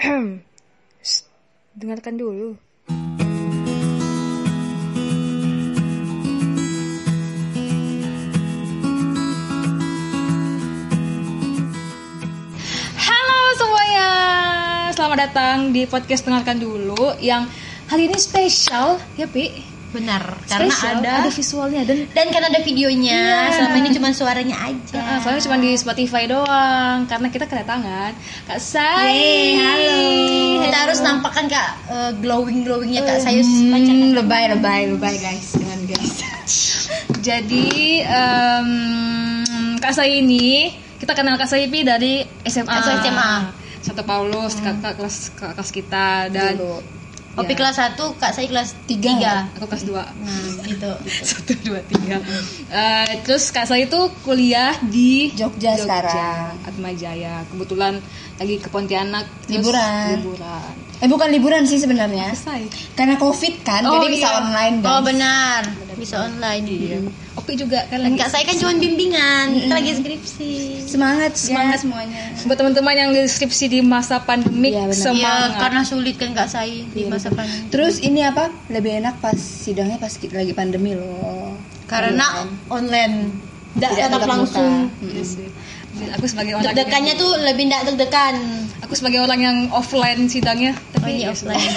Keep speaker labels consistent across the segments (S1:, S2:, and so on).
S1: Dengarkan dulu. Halo semuanya, selamat datang di podcast dengarkan dulu yang hari ini spesial ya Pi.
S2: Benar, karena ada,
S1: ada visualnya dan
S2: dan karena ada videonya.
S1: Iya.
S2: Selama ini cuma suaranya aja.
S1: Ah, soalnya cuma di Spotify doang karena kita kedatangan Kak Sai.
S2: Yeay, halo. Kita harus nampakkan kak glowing glowingnya kak Sayus
S1: Hmm, lebay lebay lebay guys dengan guys. Jadi em, Kak Sai ini kita kenal Kak Sai dari SMA.
S2: SMA.
S1: Satu Paulus kakak kelas kakak kelas kita dan
S3: Dulu.
S2: Opi
S1: Ya.
S2: kelas 1, kak saya kelas
S3: Tiga.
S2: 3
S1: aku kelas 2
S2: Nah, gitu.
S1: satu dua tiga Eh, terus kak saya itu kuliah di
S3: Jogja sekarang.
S1: Atma Jaya kebetulan lagi ke Pontianak terus
S3: Liburan.
S1: liburan
S3: Eh bukan liburan sih sebenarnya. Karena covid kan,
S1: Oh,
S3: jadi bisa
S1: iya.
S3: online guys.
S2: Oh benar, bisa online.
S1: Iya. Opi juga kan lagi
S2: kak saya kan cuma bimbingan, kita lagi skripsi.
S3: Semangat, semangat
S1: Ya.
S3: semuanya.
S1: buat teman-teman yang deskripsi di masa pandemik
S3: Iya, benar.
S2: Iya,
S1: semangat
S2: karena sulit kan kak saya di
S3: Iya,
S2: masa
S3: betul.
S2: pandemi.
S3: Terus ini apa? Lebih enak pas sidangnya pas kita lagi pandemi loh.
S2: Karena online, tidak
S3: Tidak
S2: tetap langsung.
S3: muka. Mm-mm.
S1: Aku sebagai orang
S2: Deg-degannya tuh lebih tidak deg-degan.
S1: aku sebagai orang yang offline sidangnya
S2: Oh,
S1: tapi
S2: ini
S1: ya
S2: offline.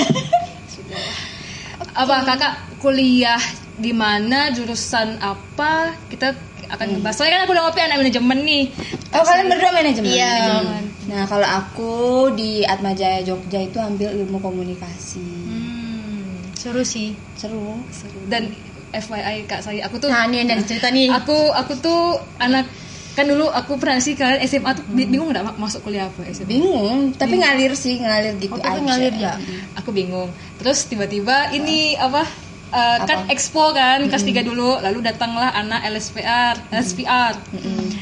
S1: apa kakak kuliah di mana jurusan apa kita akan bahas soalnya kan aku udah ngopi anak manajemen nih
S3: Oh kalian berdua manajemen?
S2: Iya.
S1: Manajemen.
S3: Nah kalau aku di Atmajaya Jogja itu ambil ilmu komunikasi.
S1: Hmm,
S2: Seru sih.
S3: Seru.
S1: seru. dan FYI kak saya aku tuh
S2: Nah, ini ada cerita nih.
S1: aku aku tuh anak kan dulu aku pernah sih kalian SMA tuh bi- bingung nggak ma- masuk kuliah apa SMA
S3: Bingung, tapi ngalir sih, ngalir gitu
S2: Oh,
S3: aja.
S2: ngalir ya?
S1: aku bingung. Terus tiba-tiba ini apa eh, kan expo kan kelas 3 dulu. Lalu datanglah anak LSPR LSPR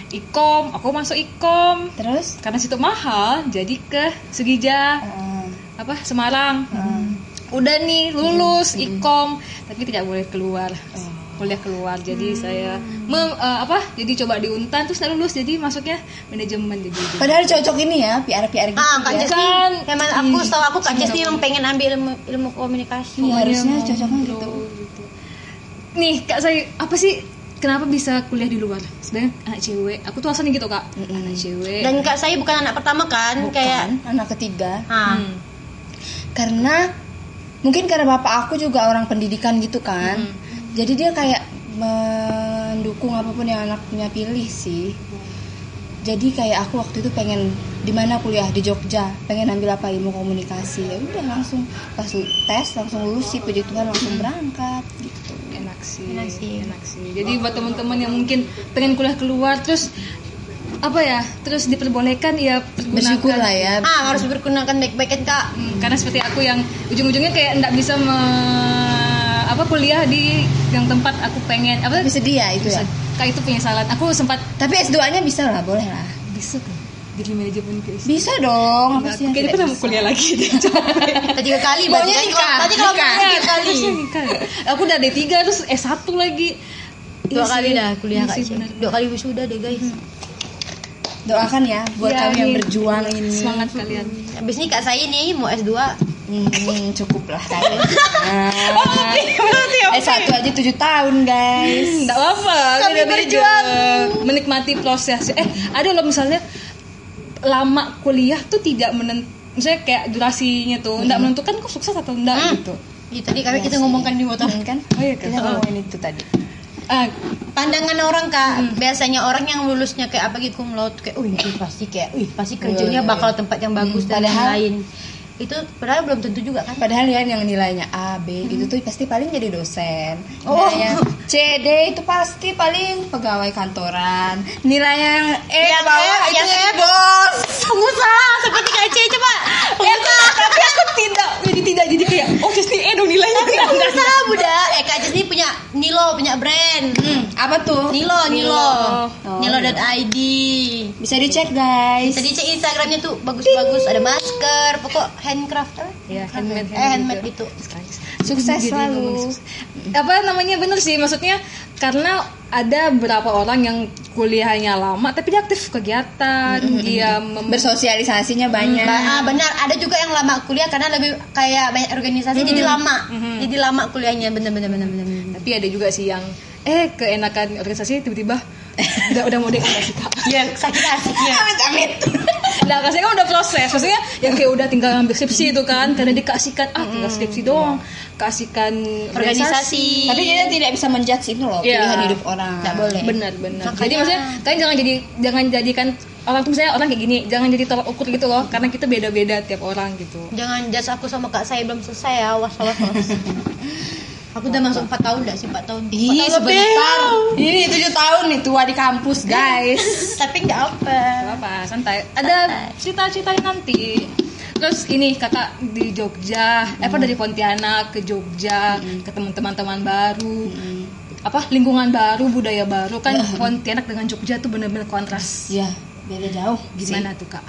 S1: ikom aku masuk ikom
S3: Terus?
S1: karena situ mahal jadi ke Sugija.
S3: Eh,
S1: apa Semarang. Udah nih lulus ikom tapi tidak boleh keluar kuliah keluar jadi saya mem- eh, apa jadi coba di Untan terus saya lulus jadi masuknya manajemen jadi
S3: Padahal cocok ini ya, PR-PR gitu
S2: Ah, Kak
S3: ya.
S1: Kan.
S2: emang aku setahu aku Kak Jesni memang pengen ambil ilmu, ilmu komunikasi.
S3: Iya, harusnya
S1: mau
S3: cocoknya
S1: gitu,
S3: gitu.
S1: gitu. nih kak saya apa sih kenapa bisa kuliah di luar sebenarnya anak cewek aku tuh asalnya gitu kak anak cewek
S2: Dan Kak saya bukan anak pertama kan, kayak
S3: Kan, anak ketiga.
S2: ah,
S1: Hmm.
S3: Karena mungkin karena bapak aku juga orang pendidikan gitu kan. Jadi dia kayak mendukung apa pun yang anaknya pilih sih. Jadi kayak aku waktu itu pengen di mana kuliah di Jogja, pengen ambil apa ilmu komunikasi. Ya udah langsung pas tes langsung lulus sih puji Tuhan langsung berangkat gitu.
S1: enak sih
S2: Enak sih.
S1: enak sih jadi buat teman-teman yang mungkin pengen kuliah keluar terus apa ya terus diperbolehkan ya
S3: Bersyukur lah ya.
S2: ah harus bergunakan baik-baik kan Kak.
S1: Hmm, karena seperti aku yang ujung-ujungnya kayak nggak bisa me- apa kuliah di yang tempat aku pengen apa
S3: Bisa dia itu ya.
S1: kayak itu penyesalan aku sempat
S3: Tapi S2-nya bisa lah, boleh lah.
S1: bisa kan jadi manajemen guys
S3: Bisa dong, yang
S1: kayaknya
S3: bisa?
S1: kuliah lagi deh
S2: Tiga kali
S3: Maunya
S2: berarti kan. Tadi kalau mau tiga kali.
S1: Aku udah D3 terus S1 lagi
S2: Dua
S1: Iya
S2: kali dah kuliah
S1: Iya
S2: Kak. Dua kali wisuda deh guys.
S3: Doakan ya buat
S1: Iya,
S3: kalian yang berjuang ini.
S1: semangat kalian
S2: Habis ini Kak saya nih mau S2.
S3: Hmm, cukup lah kalian.
S1: oh berarti
S3: Eh satu aja tujuh tahun guys.
S1: Enggak apa-apa,
S2: Kami berjuang.
S1: Menikmati proses. Eh, ada loh misalnya lama kuliah tuh tidak menentu misalnya kayak durasinya tuh enggak menentukan kok sukses atau enggak
S2: Hmm.
S1: gitu.
S2: Iya tadi kami kita ngomongkan di motor.
S3: Hmm, kan?
S1: Oh iya kan?
S3: Kita ngomongin itu tadi.
S1: Ah,
S2: Pandangan orang kak, biasanya orang yang lulusnya kayak apa gitu cum laude kayak, wih itu pasti kayak, wih pasti kerjanya
S3: Iya, iya,
S2: bakal tempat yang bagus dan
S3: padahal-
S2: lain. Itu padahal belum tentu juga kan.
S3: Padahal ya yang nilainya A, B gitu tuh pasti paling jadi dosen.
S2: Oh.
S3: Nilainya C, D itu pasti paling pegawai kantoran. Nilainya yang E
S2: Yang
S3: bawah
S2: F,
S3: itu
S2: yang
S3: jadi
S2: F.
S3: bos.
S2: Pengusaha seperti Kak Cie coba. Pengusaha.
S1: tapi aku tidak jadi tidak jadi kayak oh nih eh dong nilainya enggak.
S2: Pengusaha Buddha. Eh Kak ini punya Nilo, punya brand.
S3: Hmm, apa tuh?
S2: Nilo, Nilo.
S3: Oh,
S2: Nilo.id.
S3: Bisa dicek guys.
S2: Tadi cek Instagramnya tuh bagus-bagus, ada masker, pokok handcraft apa?
S1: Ya, handmade,
S2: Eh, handmade
S1: gitu.
S2: gitu.
S3: Sukses
S1: Jadi
S3: selalu.
S1: apa namanya? Bener sih maksudnya karena ada beberapa orang yang kuliahnya lama tapi dia aktif kegiatan dia mem-
S3: bersosialisasinya banyak.
S2: Ba- ah, benar. Ada juga yang lama kuliah karena lebih kayak banyak organisasi jadi lama. Jadi lama kuliahnya. Bener bener bener bener, bener.
S1: tapi ada juga sih yang eh keenakan organisasi tiba-tiba udah udah mau deklarasi kak
S2: ya sakit asiknya
S3: amit amit.
S1: Nah, kasih kan udah proses, maksudnya yang kayak udah tinggal ngambil skripsi itu kan, karena dikasihkan ah tinggal skripsi doang, kasihkan
S2: Organisasi.
S3: tapi kita tidak bisa menjudge itu loh
S1: Iya.
S3: pilihan hidup orang.
S2: Nggak boleh.
S1: Benar, benar.
S2: Makanya-
S1: Jadi maksudnya kalian jangan jadi jangan jadikan orang tuh misalnya orang kayak gini, jangan jadi tolak ukur gitu loh, karena kita beda-beda tiap orang gitu.
S2: jangan judge aku sama kak saya belum selesai ya. Awas awas awas aku udah masuk 4 tahun enggak sih 4 tahun
S3: Ih,
S2: 4 tahun lebih.
S3: sebentar. Ini tujuh tahun nih tua di kampus, guys.
S2: tapi nggak apa
S1: Gak apa, santai. Ada cerita-ceritanya nanti. Terus ini kakak di Jogja, eh, apa dari Pontianak ke Jogja, ketemu teman-teman baru, apa lingkungan baru, budaya baru kan Pontianak dengan Jogja tuh bener-bener kontras.
S3: Ya, beda jauh.
S1: Gimana tuh kak?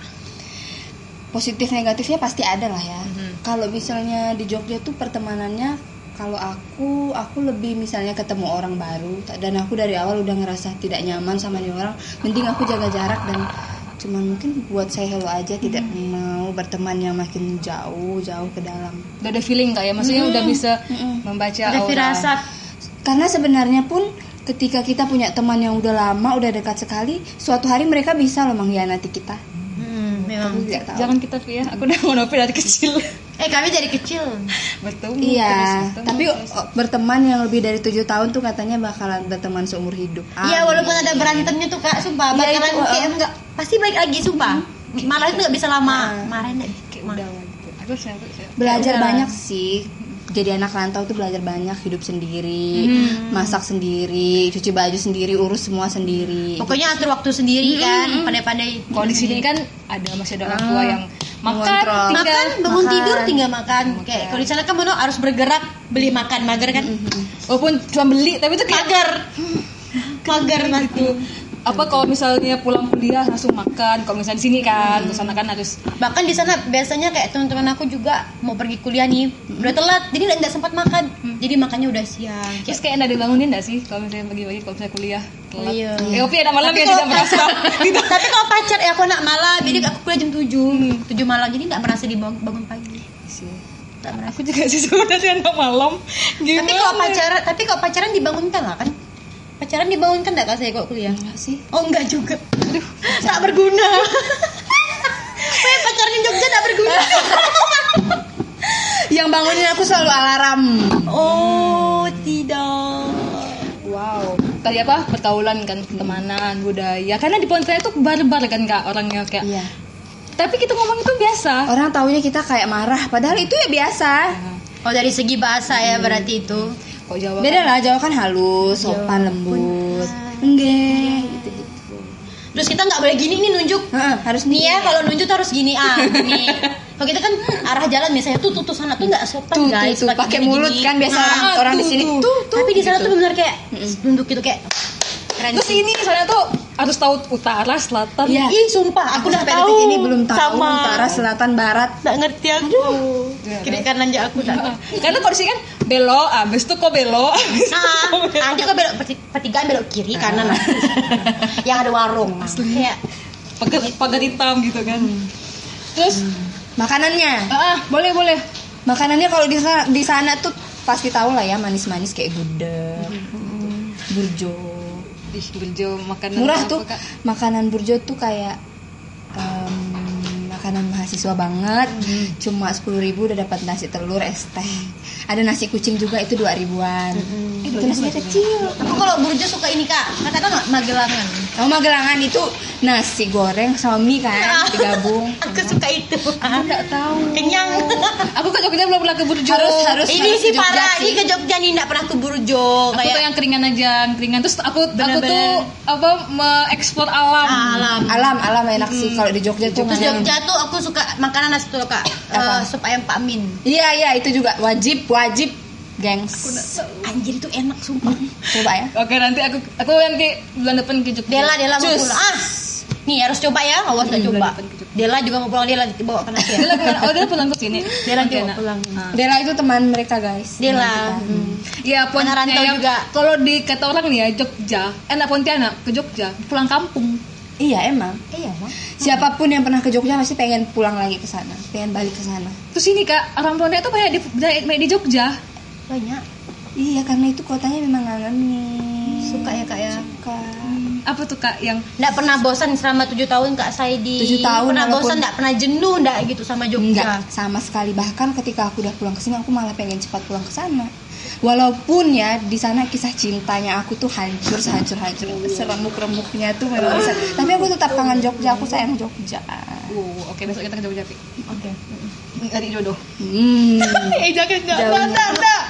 S3: Positif negatifnya pasti ada lah ya.
S1: Mhm.
S3: Kalau misalnya di Jogja tuh pertemanannya kalau aku aku lebih misalnya ketemu orang baru dan aku dari awal udah ngerasa tidak nyaman sama nih orang, mending aku jaga jarak dan cuman mungkin buat saya hello aja tidak mau berteman yang makin jauh jauh ke dalam.
S1: Udah ada feeling kak ya, maksudnya udah bisa
S3: Mm-mm.
S1: membaca
S2: ada
S1: aura.
S2: firasat
S3: Karena sebenarnya pun ketika kita punya teman yang udah lama, udah dekat sekali, suatu hari mereka bisa loh mengkhianati kita.
S2: Hmm, memang
S3: tidak tahu.
S1: Jangan kita ya, aku udah ngonopi dari kecil.
S2: eh kami dari kecil
S1: bertemu
S3: Iya,
S1: terus bertemu,
S3: tapi
S1: terus.
S3: berteman yang lebih dari tujuh tahun tuh katanya bakalan berteman seumur hidup.
S2: Iya walaupun ada berantemnya tuh kak sumpah
S3: Iya,
S2: bakalan
S3: itu,
S2: kayak enggak pasti baik lagi sumpah marah itu nggak bisa lama marahin nggak
S1: kayak udah gitu. Aku siapa siapa?
S3: belajar
S2: Iya.
S3: banyak sih. Jadi anak rantau tuh belajar banyak, hidup sendiri, masak sendiri, cuci baju sendiri, urus semua sendiri.
S2: pokoknya atur waktu sendiri kan pandai-pandai
S1: Kalau di sini kan ada masih ada orang tua yang makan,
S3: Mengontrol.
S1: tinggal
S2: makan bangun
S3: Makan.
S2: tidur tinggal makan kayak kalau di sana kan bener harus bergerak beli makan mager kan
S1: walaupun cuma beli tapi itu kayak
S2: mager mager nanti
S1: gitu. Apa kalau misalnya pulang kuliah langsung makan, kalau misalnya di sini kan, ke sana kan harus
S2: bahkan di sana biasanya kayak teman-teman aku juga mau pergi kuliah nih udah telat jadi nggak sempat makan jadi makannya udah siang
S1: terus kayak ada dibangunin nggak sih kalau misalnya pagi-pagi kalau misalnya kuliah telat.
S2: iya.
S1: Eh, Opi ada malam
S2: Tapi
S1: ya tidak merasa.
S2: tapi kalau pacar ya aku anak malam jadi aku kuliah jam 7 7 malam jadi nggak merasa dibangun bangun pagi Nggak merasa.
S1: Aku juga sih sebenarnya anak malam. Gimana?
S2: tapi kalau pacaran tapi kalau pacaran dibangunkan lah kan pacaran dibangunkan nggak kak saya kalau kuliah
S3: Enggak sih.
S2: oh enggak juga Aduh, tak berguna Weh, pacaran di Jogja tak berguna
S3: Yang bangunin aku selalu alarm.
S2: oh tidak
S1: Wow. Tadi apa? Pergaulan kan, pertemanan, budaya. Karena di Pontianak itu barbar kan kak orangnya kayak.
S3: Iya.
S1: Tapi kita ngomong itu biasa.
S3: Orang taunya kita kayak marah, padahal itu ya biasa.
S2: oh dari segi bahasa ya berarti itu
S1: Kok Jawa
S3: Beda
S1: kan?
S3: lah, Jawa kan halus, sopan, lembut. Enggak, gitu-gitu.
S2: terus kita nggak boleh gini nih nunjuk
S3: Heeh, harus
S2: nih ya kalau nunjuk harus gini ah gini kalau kita kan arah jalan misalnya tuh tuh, tuh sana tuh nggak sopan
S3: tuh,
S2: guys
S3: tuh, tuh, pakai mulut kan biasa
S2: Ah,
S3: orang orang di sini.
S1: tuh.
S3: Tuh,
S2: tapi di sana
S3: gitu.
S2: tuh benar kayak nunduk gitu kayak keren
S1: Terus ini misalnya tuh harus tahu utara, selatan.
S3: Iya.
S2: ih sumpah aku, udah
S3: sampai
S2: tahu
S3: detik ini belum tahu
S2: sama
S3: utara, selatan, barat.
S2: nggak ngerti aku kiri kanan aja aku tak
S1: Heeh. Karena sini kan belok, abis itu kok belok.
S2: Ah,
S1: belok.
S2: nanti kok belok perti- pertigaan belok kiri kanan nanti. yang ada warung kayak
S1: pagar pagar hitam gitu kan. Terus
S3: Makanannya.
S1: ah, boleh boleh.
S3: Makanannya kalau di sana, di sana tuh pasti tahu lah ya manis-manis kayak gudeg, burjo.
S1: Ih, berjo makanan
S3: Murah tuh.
S1: Kak?
S3: Makanan burjo tuh kayak em, makanan mahasiswa banget. Cuma 10.000 ribu udah dapat nasi telur, es teh. Ada nasi kucing juga itu dua ribuan. Itu nasinya kecil.
S2: aku kalau burjo suka ini kak katakan magelangan
S3: Kamu Magelangan itu nasi goreng sama mie kan digabung.
S2: aku suka itu
S1: Aku nggak tahu.
S2: kenyang
S1: Aku ke Jogja belum pernah ke Burjo.
S3: Harus harus
S2: ini
S3: harus
S2: sih parah
S3: sih.
S2: ini ke Jogja nih nggak pernah ke Burjo
S1: Aku tuh
S2: kayak
S1: yang keringan aja, yang keringan. Terus aku aku tuh apa mengeksplor alam.
S2: alam
S3: Alam alam enak sih kalau di Jogja tuh.
S2: Jogja tuh aku suka makanan nasi tuh kak? Eh, sup ayam Pak Min
S3: Iya iya itu juga wajib wajib gengs.
S2: anjir itu enak sumpah
S3: Coba ya.
S1: Oke nanti aku aku nanti bulan depan ke Jogja.
S2: Dela Dela mau pulang ah nih harus coba ya awas nggak
S1: Hmm,
S2: coba. Dela juga mau pulang Dela bawa ke nasi
S1: Dia
S2: ya
S1: lagi oh dia pulang ke sini.
S2: Dela juga
S1: Pontianak.
S2: pulang
S1: Ah.
S3: Dela itu teman mereka guys.
S2: Dela
S3: Teman
S1: Iya,
S2: Anak rantau
S1: Pontianak
S2: juga.
S1: Kalau di kata orang nih ya Jogja, enak Pontianak ke Jogja, pulang kampung.
S3: Iya emang.
S2: iya mah
S3: Siapa pun yang pernah ke Jogja pasti pengen pulang lagi ke sana, pengen balik ke sana.
S1: Terus ini kak, orang Pontianak tuh banyak di, banyak di Jogja.
S2: banyak
S3: Iya karena itu kotanya memang ngangenin.
S2: suka ya kak ya
S3: Suka.
S1: Apa tuh kak yang
S2: nggak pernah bosan selama tujuh tahun kak saya di
S3: Tujuh tahun,
S2: pernah
S3: walaupun-
S2: bosan nggak pernah jenuh nggak gitu sama Jogja
S3: Enggak sama sekali bahkan ketika aku udah pulang ke sini aku malah pengen cepat pulang ke sana. Walaupun ya di sana kisah cintanya aku tuh hancur hancur hancur seremuk remuknya tuh memang bisa. Tapi aku tetap kangen Jogja, aku sayang Jogja.
S1: Oh, oke besok kita ke Jogja, Pi.
S2: oke
S1: Cari jodoh.
S3: Hmm.
S1: eh, jangan jangan. Enggak, enggak.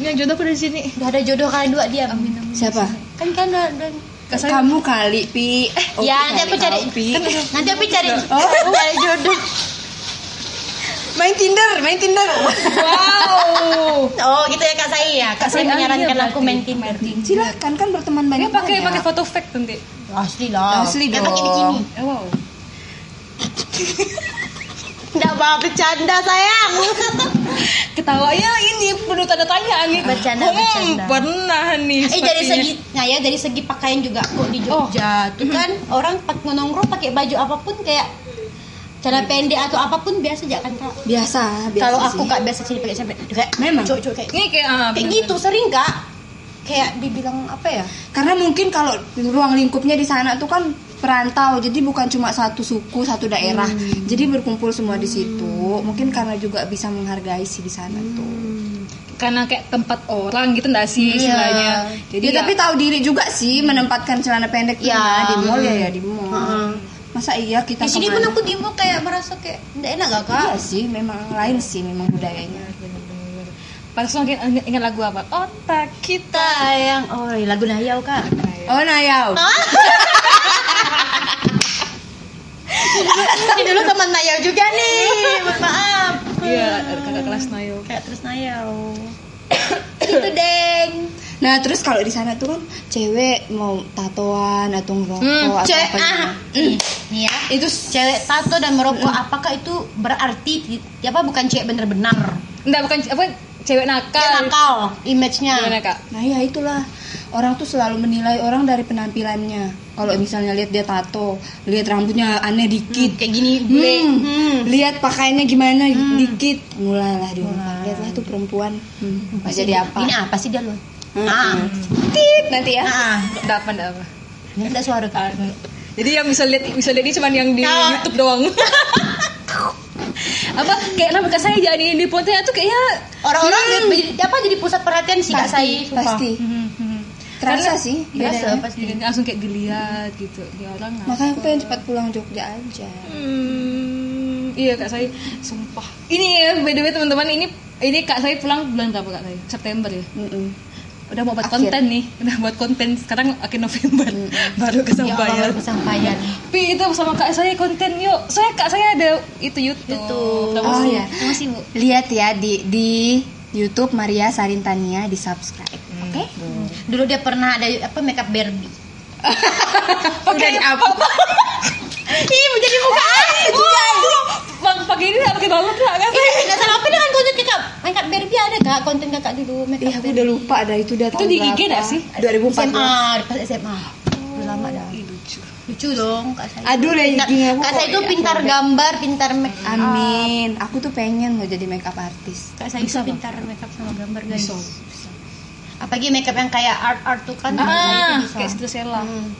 S1: Yang jodoh pada di sini.
S2: udah ada jodoh kalian dua diam
S3: Siapa?
S2: kan kan
S1: Kak saya
S3: Kamu kali pi. Eh, Opi
S2: ya nanti aku cari
S3: Opi.
S2: nanti aku cari
S3: Oh.
S2: cari jodoh
S3: Main Tinder, main Tinder.
S1: Wow.
S2: oh gitu ya kak saya ya kak saya
S1: Saya-
S2: menyarankan aku main Tinder
S3: Silahkan kan berteman
S1: Dia
S3: banyak.
S1: pakai pakai foto fake nanti.
S2: asli lah
S3: Asli
S2: Dia pakai
S3: dong.
S2: bikini
S1: Eh, wow.
S2: nggak bawa bercanda sayang
S1: Ketawanya ini penuh tanda tanya nih.
S2: Bercanda,
S1: Hmm,
S2: bercanda.
S1: Pernah nih.
S2: Eh dari segi, nah ya dari segi pakaian juga kok di Jogja tuh kan orang pak nongkrong pakai baju apa pun kayak celana pendek atau apa pun biasa aja kan kak.
S3: Biasa, biasa.
S2: Kalau aku
S3: sih.
S2: kak biasa sih pakai celana pendek. kayak
S3: Memang.
S2: cowok-cowok kayak,
S1: ini kayak ah,
S2: kayak gitu sering kak. Kayak dibilang apa ya?
S3: Karena mungkin kalau ruang lingkupnya di sana tuh kan perantau, jadi bukan cuma satu suku, satu daerah. Jadi berkumpul semua di situ. Mungkin karena juga bisa menghargai sih di sana tuh.
S1: karena kayak tempat orang gitu enggak sih
S2: Iya.
S1: istilahnya. Jadi
S3: Jadi
S1: ya,
S3: tapi tahu diri juga sih menempatkan celana pendek
S2: Ya.
S3: di mall ya ya di mall.
S2: Heeh.
S3: Masa iya kita
S2: Di sini pun aku di mall kayak merasa kayak nggak enak gak kak?
S3: Iya sih, memang lain sih memang budayanya.
S1: pas langsung ingat, lagu apa? Otak kita.
S2: Yang oh lagu Nayau kak.
S3: Oh Nayau.
S2: Ini dulu teman Nayau juga nih. Mohon Maaf.
S1: Iya, kakak kelas Nayo.
S2: Kayak terus Nayau. Itu deng.
S3: Nah terus kalau di sana tuh kan cewek mau tatoan atau ngerokok
S1: Hmm,
S3: atau
S2: Cewek
S3: apa
S2: ah. Nih ya. Itu cewek tato dan merokok apakah itu berarti apa bukan cewek bener-bener?
S1: Enggak bukan apa cewek nakal.
S2: Dia nakal image-nya.
S3: Nah ya itulah orang tuh selalu menilai orang dari penampilannya. Kalau misalnya lihat dia tato, lihat rambutnya aneh dikit,
S2: Kayak gini bule.
S3: Hmm,
S2: Hmm.
S3: lihat pakaiannya gimana dikit, mulailah dia lihatlah tuh perempuan, hmm, mau jadi apa?
S2: Ini apa sih dia lo?
S3: Hmm.
S2: Ah.
S3: Tit nanti ya.
S2: Ah.
S1: Enggak apa.
S2: Ini ada suara kak.
S1: Jadi yang bisa lihat bisa lihat ini cuma yang di
S2: Kak.
S1: YouTube doang. apa kayak nama kak saya jadi di Pontianak tuh kayaknya
S2: Orang-orang jadi apa jadi pusat perhatian sih kak
S3: Pasti,
S2: saya. sumpah.
S3: pasti. Terasa
S1: Karena-
S3: sih
S2: Biasa
S3: bedanya.
S2: pasti.
S1: Langsung kayak dilihat gitu di orang
S3: Makanya aku pengen cepat pulang Jogja aja.
S1: Hmm, iya kak saya sumpah. Ini ya by the way teman-teman ini ini kak saya pulang bulan berapa kak saya? September ya.
S3: Mm-mm.
S1: Udah mau buat
S3: Akhir.
S1: konten nih, udah buat konten sekarang akhir November baru
S2: Ya Allah,
S1: kesampaian.
S2: kesampaian.
S1: Tapi itu sama kak saya konten yuk. Saya kak saya ada itu YouTube.
S2: YouTube.
S3: Oh ya.
S2: Promosi, Bu.
S3: Lihat ya di di YouTube Maria Sarintania di subscribe. Oke?
S2: Dulu dia pernah ada apa makeup Barbie.
S3: Di apa?
S2: Ih, menjadi muka.
S1: Bang pakai ini pakai banget kak kan?
S2: Salah apa dengan konten kakak makeup Barbie ada kak konten kakak dulu
S3: Iya, aku udah lupa dah itu udah
S1: Itu di IG nggak sih?
S3: 2014.
S2: SMA pas SMA. Udah lama dah.
S1: Lucu.
S2: Lucu dong kak saya.
S3: Aduh, lah, IG aku
S2: Kak saya itu
S3: ya,
S2: pintar gambar, pintar make up.
S3: Amin. Aku tuh pengen mau jadi makeup artis.
S2: Kak saya itu pintar makeup sama gambar guys.
S1: Bisa.
S2: Apalagi makeup yang kayak art art tuh kan.
S1: Ah,
S2: itu
S1: kayak Stella.
S2: Hmm.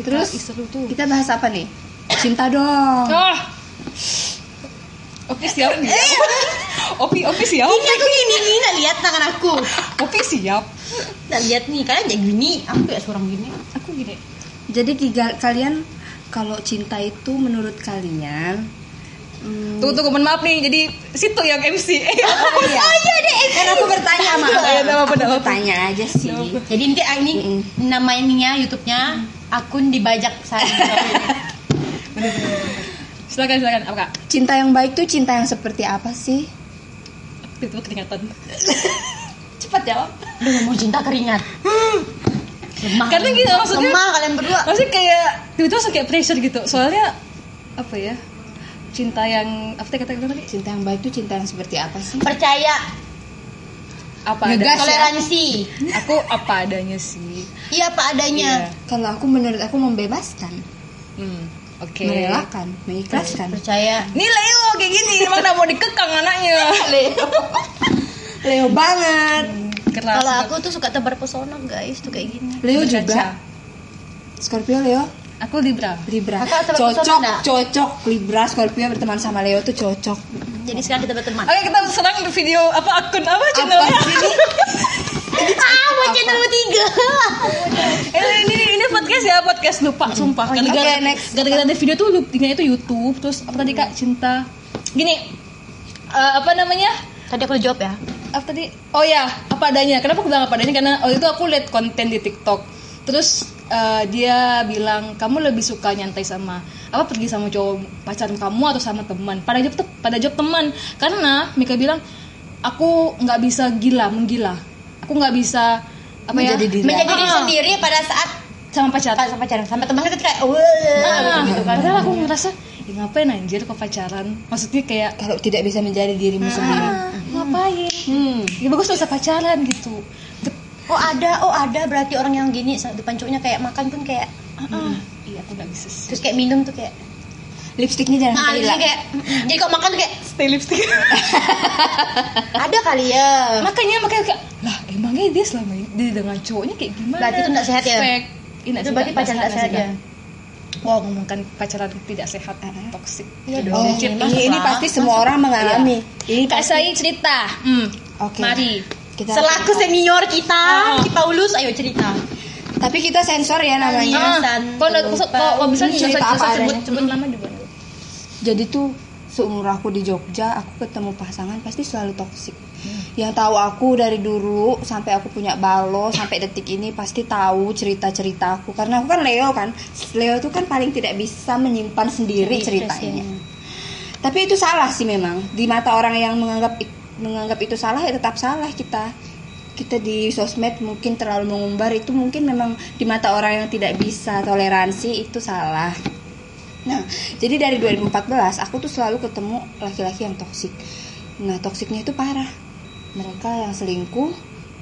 S3: Terus
S1: tuh.
S3: kita bahas apa nih? Cinta dong.
S1: Ah. Oke siap nih. Opi Opi siap.
S2: Ini aku gini nih, nak lihat tangan aku.
S1: Opi siap.
S2: Nak lihat nih, kalian jadi gini. Aku ya seorang gini.
S1: Aku gini.
S3: Jadi tiga kalian kalau cinta itu menurut kalian hmm,
S1: Tunggu tunggu mohon maaf nih. Jadi situ yang MC. Eh,
S3: oh, iya.
S2: deh.
S3: Kan aku bertanya sama
S1: Iya, nggak
S3: Aku
S1: apa-apa.
S3: tanya aja sih.
S2: Jadi ini ah, ini nama ininya YouTube-nya akun dibajak saya.
S1: silakan silakan apa kak?
S3: Cinta yang baik tuh cinta yang seperti apa sih?
S1: Itu keringatan.
S3: Cepat jawab.
S2: Udah ngomong cinta keringat. Lemah.
S1: karena gini maksudnya
S2: Lemah kalian berdua.
S1: maksudnya kayak tiba-tiba langsung kayak pressure gitu soalnya apa ya cinta yang apa kata kata tadi
S3: cinta yang baik itu cinta yang seperti apa sih
S2: Percaya,
S1: apa
S3: Ngegas
S1: ada
S3: ya.
S2: toleransi.
S1: aku apa adanya sih
S2: Iya apa adanya.
S3: kalau aku menurut aku membebaskan
S1: hmm, oke.
S3: Merelakan mengikhlaskan.
S2: Percaya.
S1: ini Leo kayak gini mana mau dikekang anaknya.
S3: Leo. Banget.
S1: Keras
S2: Kalau aku tuh suka tebar pesona guys tuh kayak gini.
S3: Leo
S1: Berkaca.
S3: juga. Scorpio Leo?
S1: Aku Libra.
S3: Libra. Cocok cocok. Libra Scorpio berteman sama Leo tuh cocok.
S2: Jadi sekarang kita berteman.
S1: oke kita serang video apa akun apa
S3: apa
S1: channelnya
S3: sih ini
S2: Ah, mau channel tiga.
S1: eh, ini ini podcast ya podcast lupa sumpah.
S3: Iya.
S1: gara-gara
S3: Oke, next.
S1: gara-gara ada video tuh lu tinggal itu YouTube terus apa tadi kak? Cinta. Gini eh, apa namanya?
S2: Tadi aku jawab ya.
S1: apa tadi? Oh ya apa adanya. Kenapa aku bilang apa adanya? Karena waktu itu aku lihat konten di TikTok. Terus eh, dia bilang kamu lebih suka nyantai sama apa pergi sama cowok pacaran kamu atau sama teman? Pada jawab te- pada jawab teman. Karena Mika bilang aku nggak bisa gila menggila aku nggak bisa apa
S3: Menjadi
S1: ya
S3: diri.
S2: Menjadi diri
S1: Ah.
S2: sendiri pada saat
S1: sama pacaran
S2: sama pacaran sama teman kita tuh kayak wah
S1: Ah,
S2: gitu kan.
S1: padahal aku ngerasa ya ngapain anjir kok pacaran maksudnya kayak
S3: kalau tidak bisa menjadi dirimu sendiri
S1: ah, ngapain
S3: hmm.
S1: ya bagus gak usah pacaran gitu
S2: Oh ada, oh ada berarti orang yang gini depan cowoknya kayak makan pun kayak
S1: Ah, ah. iya aku nggak bisa sih
S2: terus kayak minum tuh kayak
S3: lipstiknya jangan
S2: nah
S3: hilang
S2: kayak jadi kok makan kayak
S1: stay lipstick
S2: ada kali ya
S1: makanya makanya kayak lah emangnya dia selama ini dia dengan cowoknya kayak gimana
S2: Berarti itu nggak sehat ya?
S1: Ini
S2: itu berarti pacaran nggak sehat ya
S1: Wow, ngomongkan pacaran tidak sehat, toxic.
S2: Iya
S3: Oh,
S2: dong.
S3: ini,
S2: Masuk
S3: ini pasti semua orang mengalami. Ini
S1: Kak
S3: pasti
S1: Sai cerita. Hmm.
S3: Oke.
S1: Mari.
S3: kita
S2: Selaku senior kita,
S1: Ah.
S2: si Paulus, ayo cerita.
S3: Tapi kita sensor ya namanya.
S2: Iya.
S1: Ah, kalau bisa
S3: cerita
S1: usah
S3: apa
S1: sebut sebut nama juga.
S3: Jadi tuh seumur aku di Jogja, aku ketemu pasangan pasti selalu toksik.
S1: Hmm.
S3: Yang tahu aku dari dulu sampai aku punya balo sampai detik ini pasti tahu cerita-cerita aku karena aku kan Leo kan. Leo tuh kan paling tidak bisa menyimpan sendiri ceritanya. Tapi itu salah sih memang. Di mata orang yang menganggap menganggap itu salah ya tetap salah kita. Kita di sosmed mungkin terlalu mengumbar itu mungkin memang di mata orang yang tidak bisa toleransi itu salah. Nah, jadi dari 2014 aku tuh selalu ketemu laki-laki yang toksik. Nah, toksiknya itu parah. Mereka yang selingkuh,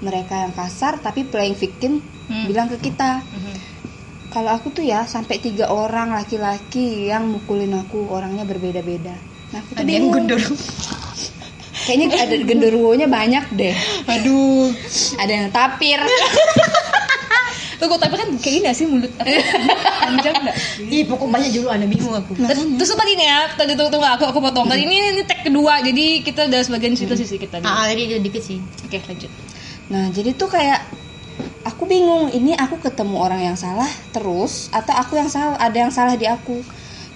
S3: mereka yang kasar tapi playing victim
S1: Hmm.
S3: bilang ke kita, kalau aku tuh ya sampai tiga orang laki-laki yang mukulin aku orangnya berbeda-beda. Nah, aku tuh
S2: Ada yang gendor.
S3: Kayaknya ada genderuwonya banyak deh.
S1: Aduh.
S3: Ada yang tapir.
S1: Tunggu, tapi kan kayak gini gak sih mulut apa? Panjang gak sih?
S2: Ih, pokok banyak dulu ada bingung aku.
S1: Terus, terus tadi nih ya, tadi tunggu, tunggu aku aku potong. Tadi ini ini tag kedua, jadi kita udah sebagian cerita sisi kita.
S2: Ah, jadi dikit sih.
S1: Oke, lanjut.
S3: Nah, jadi tuh kayak aku bingung, ini aku ketemu orang yang salah terus atau aku yang salah, ada yang salah di aku.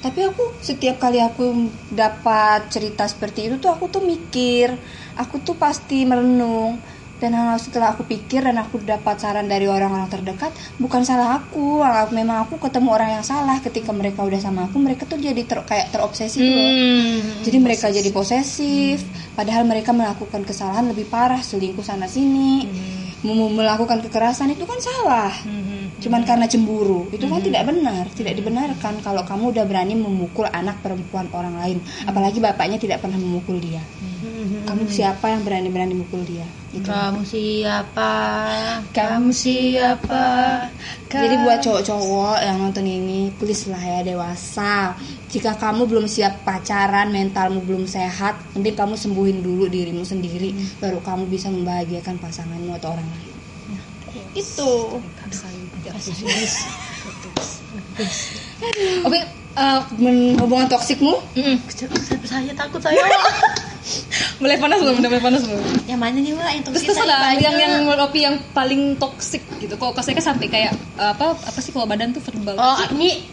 S3: Tapi aku setiap kali aku dapat cerita seperti itu tuh aku tuh mikir, aku tuh pasti merenung. Dan hal setelah aku pikir dan aku dapat saran dari orang-orang terdekat, bukan salah aku, memang aku ketemu orang yang salah. Ketika mereka udah sama aku, mereka tuh jadi ter- kayak terobsesi gitu loh.
S1: Hmm.
S3: Jadi mereka jadi posesif, padahal mereka melakukan kesalahan lebih parah, selingkuh sana sini, mem- melakukan kekerasan itu kan salah.
S1: Hmm.
S3: Cuman karena cemburu, itu kan tidak benar, tidak dibenarkan kalau kamu udah berani memukul anak perempuan orang lain, apalagi bapaknya tidak pernah memukul dia. Kamu siapa yang berani-berani memukul dia? Gitu.
S2: Kamu siapa? Kamu siapa?
S3: Jadi buat cowok-cowok yang nonton ini, please lah ya dewasa. Jika kamu belum siap pacaran, mentalmu belum sehat, mending kamu sembuhin dulu dirimu sendiri, baru kamu bisa membahagiakan pasanganmu atau orang lain.
S2: Itu.
S3: Oke, eh, men- hubungan toksikmu?
S1: Mm-mm.
S2: Saya takut saya.
S1: mulai panas belum? Udah mulai panas belum?
S2: yang mana nih, Wak? Yang toksik
S1: terus ada yang yang menurut yang paling toksik gitu. Kok saya kan sampai kayak apa apa sih kalau badan tuh verbal?
S2: Oh, ini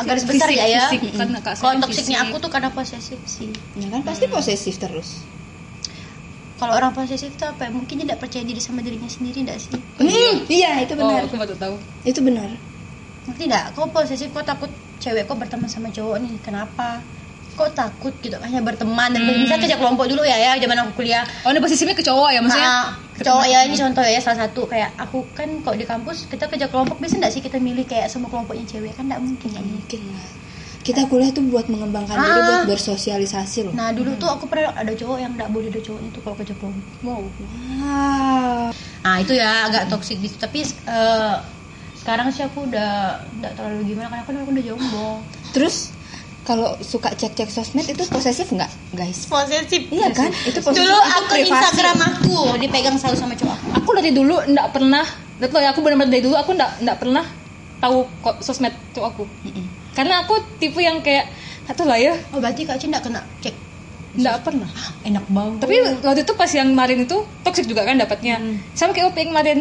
S2: garis besar ya ya.
S1: fisik, kan
S2: Kalau toksiknya aku tuh karena posesif sih.
S3: Ya kan pasti posesif terus.
S2: Kalau orang posesif tuh apa? ya? Mungkin dia tidak percaya diri sama dirinya sendiri enggak sih?
S3: Hmm, iya itu
S1: Oh,
S3: benar.
S1: aku baru tahu.
S3: Itu benar.
S2: Ngerti enggak? Kok posesif kok takut cewek kok berteman sama cowok nih? Kenapa? Kok takut gitu? Hanya berteman. Dan
S1: Hmm.
S2: misalnya kerja kelompok dulu ya ya zaman aku kuliah.
S1: Oh, ini posisinya ke cowok ya maksudnya?
S2: Nah, cowok ya ini contoh ya salah satu. Kayak aku kan kok di kampus kita kerja kelompok bisa nggak sih kita milih kayak semua kelompoknya cewek? Kan nggak mungkin kan
S3: mungkin. Lah kita kuliah tuh buat mengembangkan diri
S2: Ah.
S3: buat bersosialisasi loh.
S2: Nah dulu tuh aku pernah ada cowok yang nggak boleh ada cowoknya tuh kalau kerja kelompok.
S1: Wow.
S3: Wow.
S2: Nah itu ya agak toksik gitu. Tapi eh, sekarang sih aku udah nggak terlalu gimana karena aku aku udah jomblo.
S3: Terus kalau suka cek-cek sosmed itu posesif nggak guys?
S2: Posesif.
S3: Iya kan? Itu posesif.
S2: Dulu
S3: itu
S2: akun
S3: privasi.
S2: Instagram aku dipegang selalu sama cowok aku.
S1: Aku dari dulu nggak pernah lo ya aku benar-benar dari dulu aku nggak nggak pernah tahu kok sosmed cowok aku.
S3: Mm-mm.
S1: karena aku tipe yang kayak satu lah ya.
S2: Oh berarti kak Cin nggak kena cek?
S1: Nggak pernah.
S2: Enak banget.
S1: Tapi waktu itu pas yang kemarin itu toxic juga kan dapatnya. Sama kayak OP yang kemarin.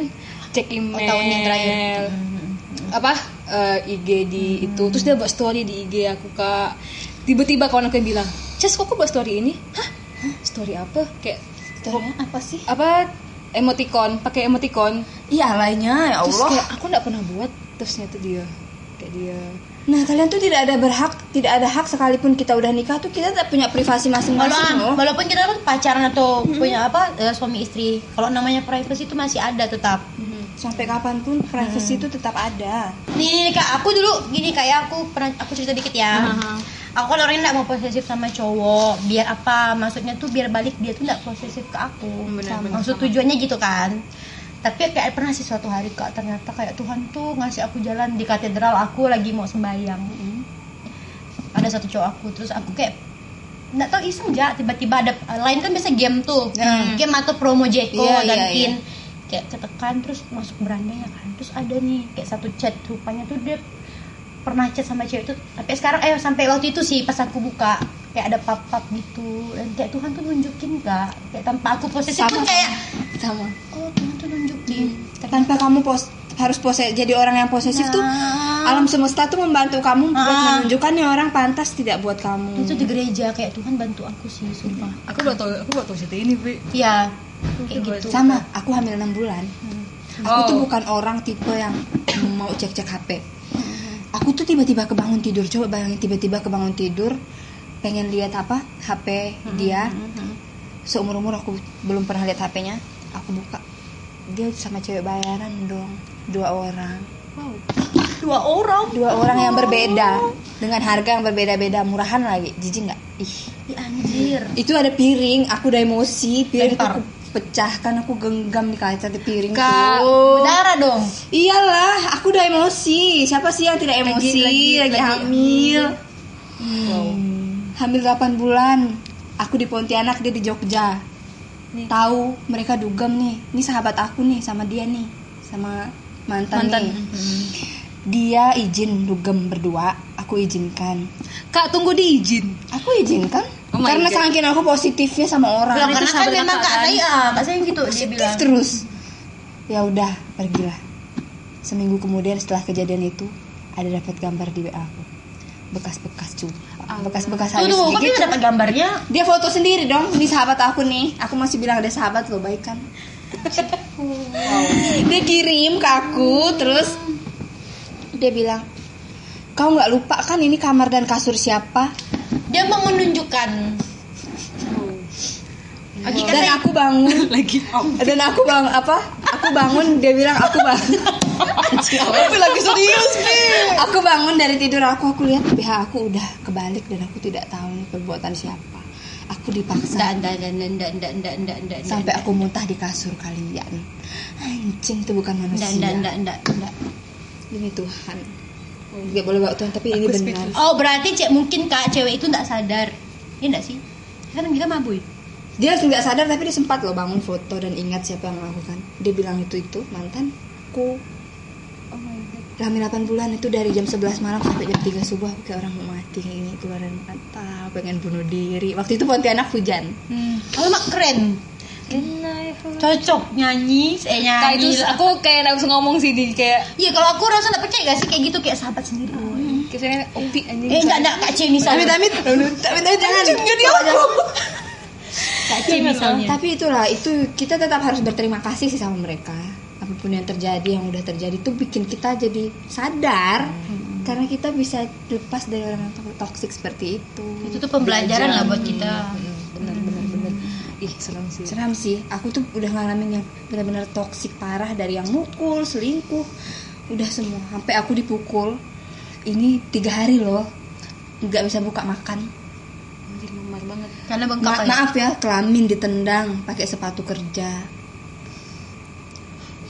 S1: Cek email
S2: Oh, tahun yang terakhir. Hmm.
S1: apa eh, IG di itu. Terus dia buat story di IG aku kak. Tiba-tiba kawan aku yang bilang Ces kok aku buat story ini? Hah? Story apa? Kayak
S3: Story-nya apa sih?
S1: apa? Emoticon pakai emoticon.
S3: Iya lainnya ya
S1: terus
S3: Allah.
S1: kayak aku nggak pernah buat. Terusnya tuh dia kayak dia.
S3: Nah kalian tuh tidak ada berhak tidak ada hak sekalipun kita udah nikah tuh kita tak punya privasi masing-masing
S2: Walaupun,
S3: loh.
S2: walaupun kita kan pacaran atau punya apa eh, suami istri, kalau namanya privacy itu masih ada tetap.
S3: Sampai kapan pun privasi itu tetap ada
S2: Nih, nih kak, aku dulu gini kayak aku pernah aku cerita dikit ya. Aku kan orangnya nggak mau posesif sama cowok. Biar apa? Maksudnya tuh biar balik dia tuh nggak posesif ke aku.
S1: Benar,
S2: Sama.
S1: benar,
S2: Maksud tujuannya gitu kan. Tapi kayak pernah sih suatu hari kak ternyata kayak Tuhan tuh ngasih aku jalan di katedral aku lagi mau sembahyang. Ada satu cowok aku terus aku kayak nggak tahu iseng aja tiba-tiba ada lain kan biasa game tuh
S3: Hmm.
S2: game atau promo Jeko
S3: Iya,
S2: dan
S3: iya,
S2: pin kayak ketekan terus masuk beranda ya kan. Terus ada nih kayak satu chat rupanya tuh dia pernah chat sama cewek itu. Tapi sekarang eh sampai waktu itu sih pas aku buka kayak ada pap-pap gitu. Dan kayak Tuhan tuh nunjukin kak. Kayak tanpa aku posesif pun
S3: Sama,
S2: kayak
S3: sama.
S2: Oh Tuhan tuh nunjukin.
S3: Tanpa kamu pos harus pose jadi orang yang posesif tuh
S2: Nah.
S3: alam semesta tuh membantu kamu buat
S2: Ah.
S3: menunjukkan nih orang pantas tidak buat kamu.
S2: Itu di gereja kayak Tuhan bantu aku sih sumpah.
S1: Aku gak tau aku gak tau cerita ini Bi.
S2: iya kayak gitu.
S3: sama aku hamil enam bulan. Aku
S1: Oh.
S3: tuh bukan orang tipe yang mau cek-cek HP aku tuh tiba-tiba kebangun tidur. Coba bayangin tiba-tiba kebangun tidur pengen lihat apa? HP dia. seumur umur aku belum pernah lihat HP-nya aku buka. Dia sama cewek bayaran dong dua orang.
S2: Dua orang?
S3: Dua orang yang berbeda. Dengan harga yang berbeda-beda. Murahan lagi. Jijik nggak? Ih.
S2: Ih, anjir.
S3: Itu ada piring aku udah emosi. Piring aku pecahkan aku genggam di kaca di piring
S2: kak berdarah dong.
S3: Iyalah aku udah emosi. Siapa sih yang tidak emosi? lagi,
S2: lagi- lagi-
S3: hamil.
S1: Wow.
S3: Hamil 8 bulan. Aku di Pontianak dia di Jogja.
S1: Nih.
S3: tahu mereka dugem nih. Ini sahabat aku nih sama dia nih. Sama mantan,
S1: mantan.
S3: nih. Dia izin dugem berdua. Aku izinkan.
S1: Kak tunggu diizin
S3: aku izinkan
S1: my
S3: karena
S1: God.
S3: saking aku positifnya sama orang.
S1: Itu
S2: karena kan memang kak saya ah, kak saya gitu dia
S3: positif
S2: bilang.
S3: terus. Ya udah pergilah. Seminggu kemudian setelah kejadian itu ada dapat gambar di WA aku. Bekas-bekas cu. Bekas-bekas
S2: tuh
S3: halus
S2: tuh kok
S3: sedikit
S2: bisa dapat gambarnya?
S3: Dia foto sendiri dong ini sahabat aku nih. Aku masih bilang ada sahabat lo baik kan? Dia kirim ke aku terus dia bilang kau nggak lupa kan ini kamar dan kasur siapa
S2: dia mau menunjukkan hmm. Oke,
S3: dan aku bangun
S1: lagi. Oh.
S3: Dan aku bang apa? Aku bangun dia bilang aku bangun.
S1: aku lagi serius nih.
S3: Aku bangun dari tidur aku aku lihat PH aku udah kebalik dan aku tidak tahu ini perbuatan siapa. Aku dipaksa.
S2: Dan dan dan dan dan dan dan dan
S3: sampai aku muntah di kasur kalian. Ya. Anjing itu bukan manusia.
S2: Dan dan dan dan dan.
S3: Demi Tuhan nggak boleh bawa Tuhan tapi ini
S1: Aku
S3: benar.
S1: speechless.
S2: oh berarti cek mungkin kak cewek itu ndak sadar. Ya ndak sih? Kan kita mabui.
S3: Dia nggak sadar tapi dia sempat loh bangun foto dan ingat siapa yang melakukan. Dia bilang itu itu mantanku
S1: oh my god.
S3: Hamil 8 bulan itu dari jam 11 malam sampai jam 3 subuh. Aku kayak orang mau mati kayak gini keluaran mata pengen bunuh diri. Waktu itu Pontianak hujan.
S2: Alamak keren
S1: Can I hold-
S2: cocok nyanyi eh nyanyi
S1: itu aku kayak nggak bisa ngomong sih di kayak
S2: Iya kalau aku rasa nggak percaya gak sih kayak gitu kayak sahabat sendiri.
S1: kayak opi anjing
S2: Eh enggak enggak Kak C misalnya.
S3: Amit amit Amit amit jangan.
S2: Kak C misalnya.
S3: Tapi itulah itu kita tetap harus berterima kasih sih sama mereka. Apa pun yang terjadi yang udah terjadi itu bikin kita jadi sadar karena kita bisa lepas dari orang yang toksik seperti itu.
S2: Itu tuh pembelajaran lah buat kita.
S3: benar benar benar.
S1: Ih serem sih
S3: Seram sih. Aku tuh udah ngalamin yang benar-benar toksik parah dari yang mukul, selingkuh, udah semua. Sampai aku dipukul. Ini tiga hari loh, nggak bisa buka makan.
S1: Anjir, memar banget
S2: karena bengkak
S3: Ma-
S2: kali.
S3: maaf ya, kelamin ditendang pakai sepatu kerja.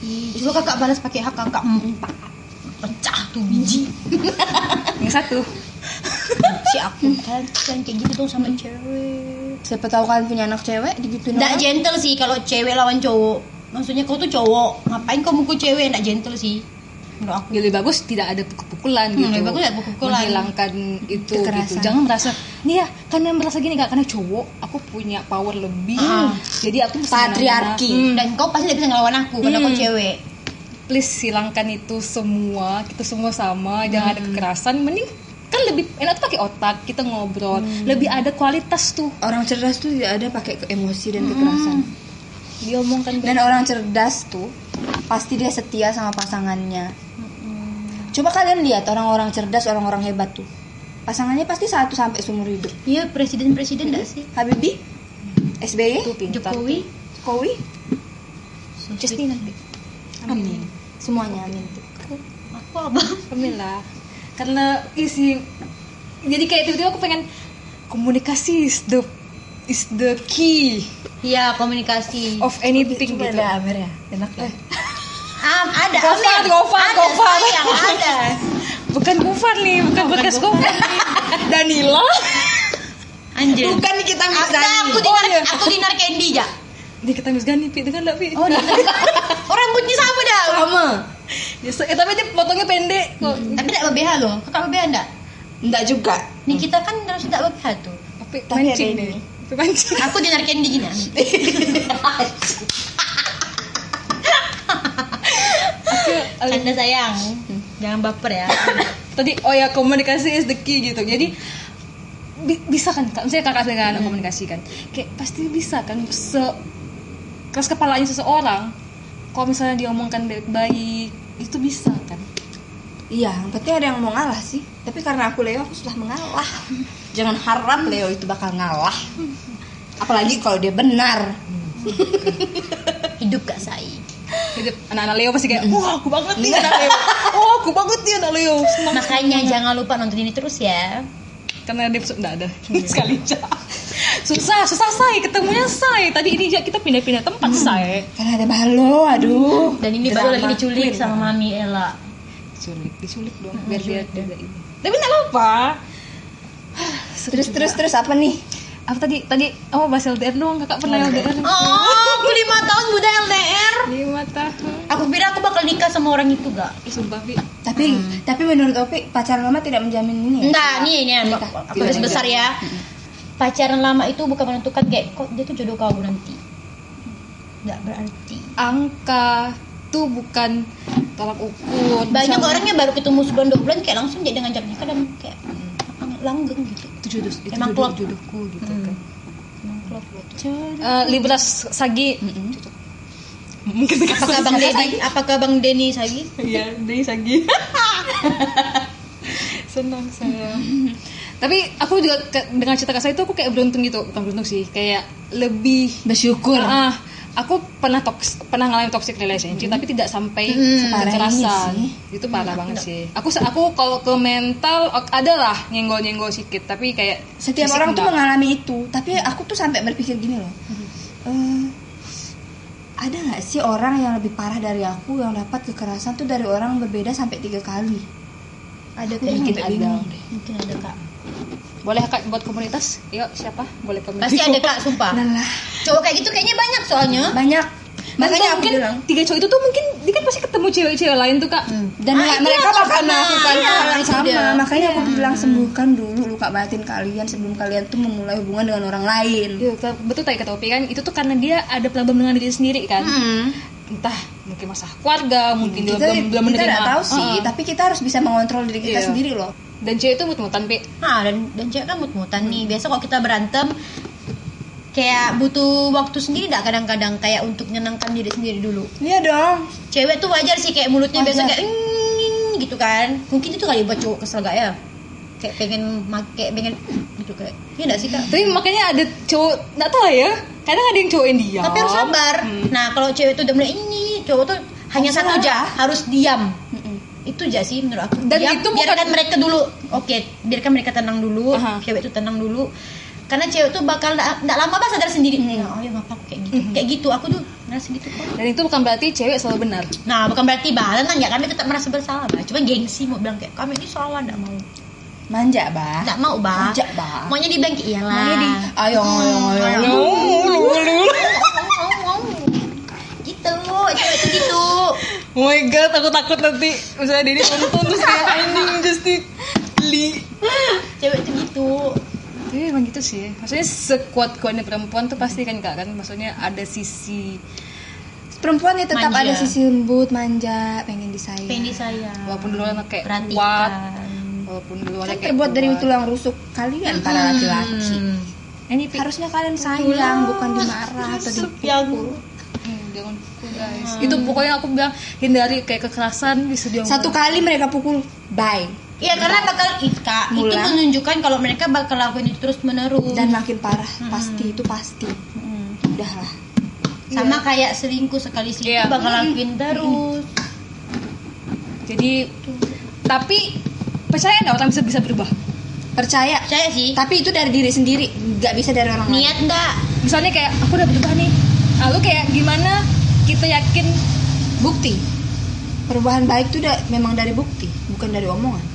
S2: Ih, kakak balas pakai hak kakak empat pecah tuh biji
S1: yang satu
S2: si aku kan kan kayak gitu dong sama cewek.
S3: Siapa tahu kalian punya anak cewek digituin
S2: nggak gentle sih kalau cewek lawan cowok. Maksudnya kau tuh cowok ngapain kau mukul cewek? Nggak gentle sih. Menurut aku
S1: Ya, lebih bagus tidak ada pukul-pukulan
S2: Hmm,
S1: gitu.
S2: lebih bagus tidak pukul-pukulan.
S1: menghilangkan itu
S3: Kekerasan.
S1: gitu jangan merasa nih ya karena merasa gini kak karena cowok aku punya power lebih.
S2: Ah.
S1: jadi aku
S3: Patriarki.
S1: Hmm,
S2: dan kau pasti nggak bisa ngelawan aku karena kau
S1: Hmm.
S2: cewek.
S1: Please hilangkan itu semua. Kita semua sama jangan ada kekerasan. Mending kan lebih enak tuh pakai otak kita ngobrol. Lebih ada kualitas tuh.
S3: Orang cerdas tuh tidak ada pakai ke- emosi dan kekerasan.
S1: diomongkan
S3: Dan orang cerdas tuh pasti dia setia sama pasangannya. Coba kalian lihat orang-orang cerdas, orang-orang hebat tuh. Pasangannya pasti satu sampai seumur hidup.
S2: iya presiden presiden nggak sih?
S3: Habibie, SBY,
S1: tuh pintar.
S2: Jokowi?
S3: Jokowi,
S1: Just nanti
S3: amin. Semuanya amin.
S2: aku abang.
S1: Amin lah karena isi jadi kayak tiba-tiba aku pengen komunikasi is the is the key.
S2: Iya komunikasi.
S1: Of anything gitu.
S3: Amer ya, enak ya.
S2: Am, ada
S1: Gofar,
S2: Amir.
S1: Gofar,
S2: ada
S1: Gofar.
S2: sayang ada.
S1: Bukan Gofar nih bukan bekas Gofar Danila.
S2: Anjir.
S3: Bukan kita
S2: aku,
S3: Mirzani.
S2: aku
S1: Oh,
S2: dinar
S1: iya.
S2: aku dinar candy ja.
S1: Dia kata Miss Gani Pi dengar gak Pi
S2: oh dia oh rambutnya sama dah.
S3: Sama.
S1: Ya, eh, tapi dia potongnya pendek kok.
S2: Tapi tidak BH loh. Kakak BH enggak
S3: Enggak juga.
S2: nih kita kan harus tidak BH tuh
S1: tapi
S3: ini.
S1: deh mancing.
S2: Aku dinar candy gini canda sayang. Jangan baper ya.
S1: Tadi oh ya komunikasi is the key gitu. Jadi bi- bisa kan kak misalnya kakak dengan anak komunikasi kan kayak pasti bisa kan se keras kepalanya seseorang. Kalau misalnya dia omongkan baik-baik itu bisa kan?
S3: Iya, yang penting ada yang mau ngalah sih. Tapi karena aku Leo, aku sudah mengalah. Jangan harap Leo itu bakal ngalah. Apalagi kalau dia benar.
S2: hidup gak say
S1: anak-anak Leo pasti kayak wah aku banget nih anak Leo. Wah aku banget nih anak Leo. Senang
S2: makanya jangan lupa nonton ini terus ya.
S1: Karena dia enggak ada. Sekali aja susah susah say ketemunya say. Tadi ini kita pindah-pindah tempat say.
S3: Karena ada balo, aduh.
S2: dan ini baru lagi diculik sama mami Ella.
S1: Diculik diculik dong biar dia juga ini. Tapi nggak apa
S3: Terus terus terus apa nih?
S1: apa tadi tadi oh bahas LDR dong kakak pernah LDR
S2: oh aku lima tahun muda LDR
S1: lima tahun.
S2: Aku kira aku bakal nikah sama orang itu gak
S1: sumpah Pi
S3: Tapi tapi menurut Opi pacaran lama tidak menjamin ini. ya?
S2: enggak nih ini aku, besar ya pacaran lama itu bukan menentukan kayak kok dia tuh jodoh kau nanti. Nggak berarti.
S1: Angka tuh bukan tolak ukur.
S2: Banyak
S1: Bisa-
S2: orang yang baru ketemu sebulan dua bulan kayak langsung jadi ngajak nikah dan kayak langgeng gitu.
S1: Itu jodoh itu
S2: Emang
S1: jodoh,
S2: klop.
S1: jodohku gitu
S2: Hmm.
S1: kan.
S2: Emang klop gitu.
S1: Eh, Libra Sagi. Mungkin
S2: apakah bang Denny apakah bang Denny Sagi?
S1: Iya, dari Sagi. Senang saya. Tapi aku juga ke- dengan cerita kasih itu aku kayak beruntung gitu, bukan beruntung sih, kayak lebih
S3: Bersyukur.
S1: Ah, aku pernah toks, pernah ngalamin toxic relationship tapi tidak sampai
S2: Hmm,
S3: separah ini
S1: kekerasan. Itu parah banget sih. Aku aku kalau ke mental ok- ada lah nyenggol-nyenggol sedikit, tapi kayak
S3: Setiap orang tuh
S1: enggak.
S3: mengalami itu. Tapi aku tuh sampai berpikir gini loh. Eh, ada nggak sih orang yang lebih parah dari aku yang dapat kekerasan tuh dari orang berbeda sampai tiga kali?
S2: ada
S3: Aku
S2: kayak
S3: mungkin
S2: gitu
S3: ada.
S2: bingung deh mungkin ada kak
S1: Boleh Kak buat komunitas? Yuk, siapa? Boleh komunitas.
S2: pasti ada kak sumpah
S3: Lelah.
S2: cowok kayak gitu kayaknya banyak soalnya
S3: Banyak.
S1: Makanya mungkin
S3: bilang.
S1: tiga cowok itu tuh mungkin dia kan pasti ketemu cewek-cewek lain tuh kak.
S3: Dan
S2: Ah,
S3: mereka bakal melakukan
S2: Iya,
S3: hal yang sama.
S2: dia.
S3: Makanya aku bilang sembuhkan dulu luka batin kalian sebelum kalian tuh memulai hubungan dengan orang lain.
S1: Iya, betul tadi kata Opi kan itu tuh karena dia ada problem dengan diri sendiri kan.
S2: Hmm.
S1: Entah mungkin masalah keluarga, mungkin dia
S3: Kita,
S1: belum belum
S3: kita
S1: menerima.
S3: nggak tahu sih, tapi kita harus bisa mengontrol diri kita
S1: Iya.
S3: sendiri loh.
S1: Dan cewek itu mut-mutan Pi.
S2: Nah, dan dan cewek kan mut-mutan nih. Biasa kalau kita berantem kayak butuh waktu sendiri enggak kadang-kadang kayak untuk menyenangkan diri sendiri dulu.
S3: Iya dong.
S2: Cewek tuh wajar sih kayak mulutnya biasa
S3: Wajar.
S2: kayak "Mm," gitu kan. Mungkin itu kali buat cowok kesel gak ya? Kayak pengen make pengen gitu kayak. Iya enggak sih, Kak?
S1: Tapi makanya ada cowok nggak tahu ya. kadang ada yang cowok yang diam
S2: tapi harus sabar
S1: Hmm.
S2: nah kalau cewek tuh udah mulai ini cowok tuh hanya
S3: Harus
S2: satu aja harus diam. Itu aja sih menurut aku.
S1: Dan
S2: Diam,
S1: itu bukan-
S2: biarkan mereka dulu. Oke biarkan mereka tenang dulu.
S1: Aha.
S2: cewek itu tenang dulu. Karena cewek tuh bakal nggak lama bah sadar sendiri.
S1: Hmm.
S2: oh ya ngapa aku kayak gitu. Kayak gitu. Aku tuh ngerasa gitu kok.
S1: Dan itu bukan berarti cewek selalu benar.
S2: Nah bukan berarti bah tenang ya kami tetap merasa bersalah bah cuma gengsi mau bilang kayak kami ini salah nggak mau.
S3: Manja bah
S2: nggak mau bah
S3: manja bah
S2: maunya dibilang kayak iyalah.
S3: Maunya di ayo ayo ayo ayo.
S2: Gitu. Cewek tuh gitu
S1: Oh my god, aku takut nanti misalnya Dini nonton terus kayak anjing Justi beli.
S2: cewek tuh gitu
S1: Tapi emang gitu sih. Maksudnya sekuat-kuatnya perempuan tuh pasti kan kak kan. Maksudnya ada sisi
S3: perempuan ya tetap
S2: Manja.
S3: ada sisi lembut manja pengen disayang
S2: pengen disayang
S1: walaupun dulu anak kayak
S2: perhatikan
S1: kuat, walaupun dulu
S3: kan
S1: anak kayak
S3: terbuat dari
S1: kuat.
S3: tulang rusuk kalian para laki-laki
S2: Hmm.
S1: Ini
S3: harusnya kalian sayang bukan dimarah atau dipukul
S2: yang
S1: Hmm, jangan pukul guys. Itu pokoknya aku bilang hindari kayak kekerasan bisa dia
S3: satu kali mereka pukul bye
S2: Iya karena bakal Ika itu menunjukkan kalau mereka bakal lakuin itu terus menerus.
S3: dan makin parah pasti itu pasti
S2: Hmm.
S3: udahlah
S2: sama kayak selingkuh sekali selingkuh
S1: Iya.
S2: bakal lakuin terus.
S1: Jadi tapi percaya nggak orang bisa bisa berubah?
S3: percaya
S2: Percaya sih.
S3: tapi itu dari diri sendiri nggak bisa dari orang lain
S2: Niat enggak?
S1: Misalnya kayak aku udah berubah nih. Lalu kayak gimana kita yakin
S3: bukti perubahan baik itu udah memang dari bukti bukan dari omongan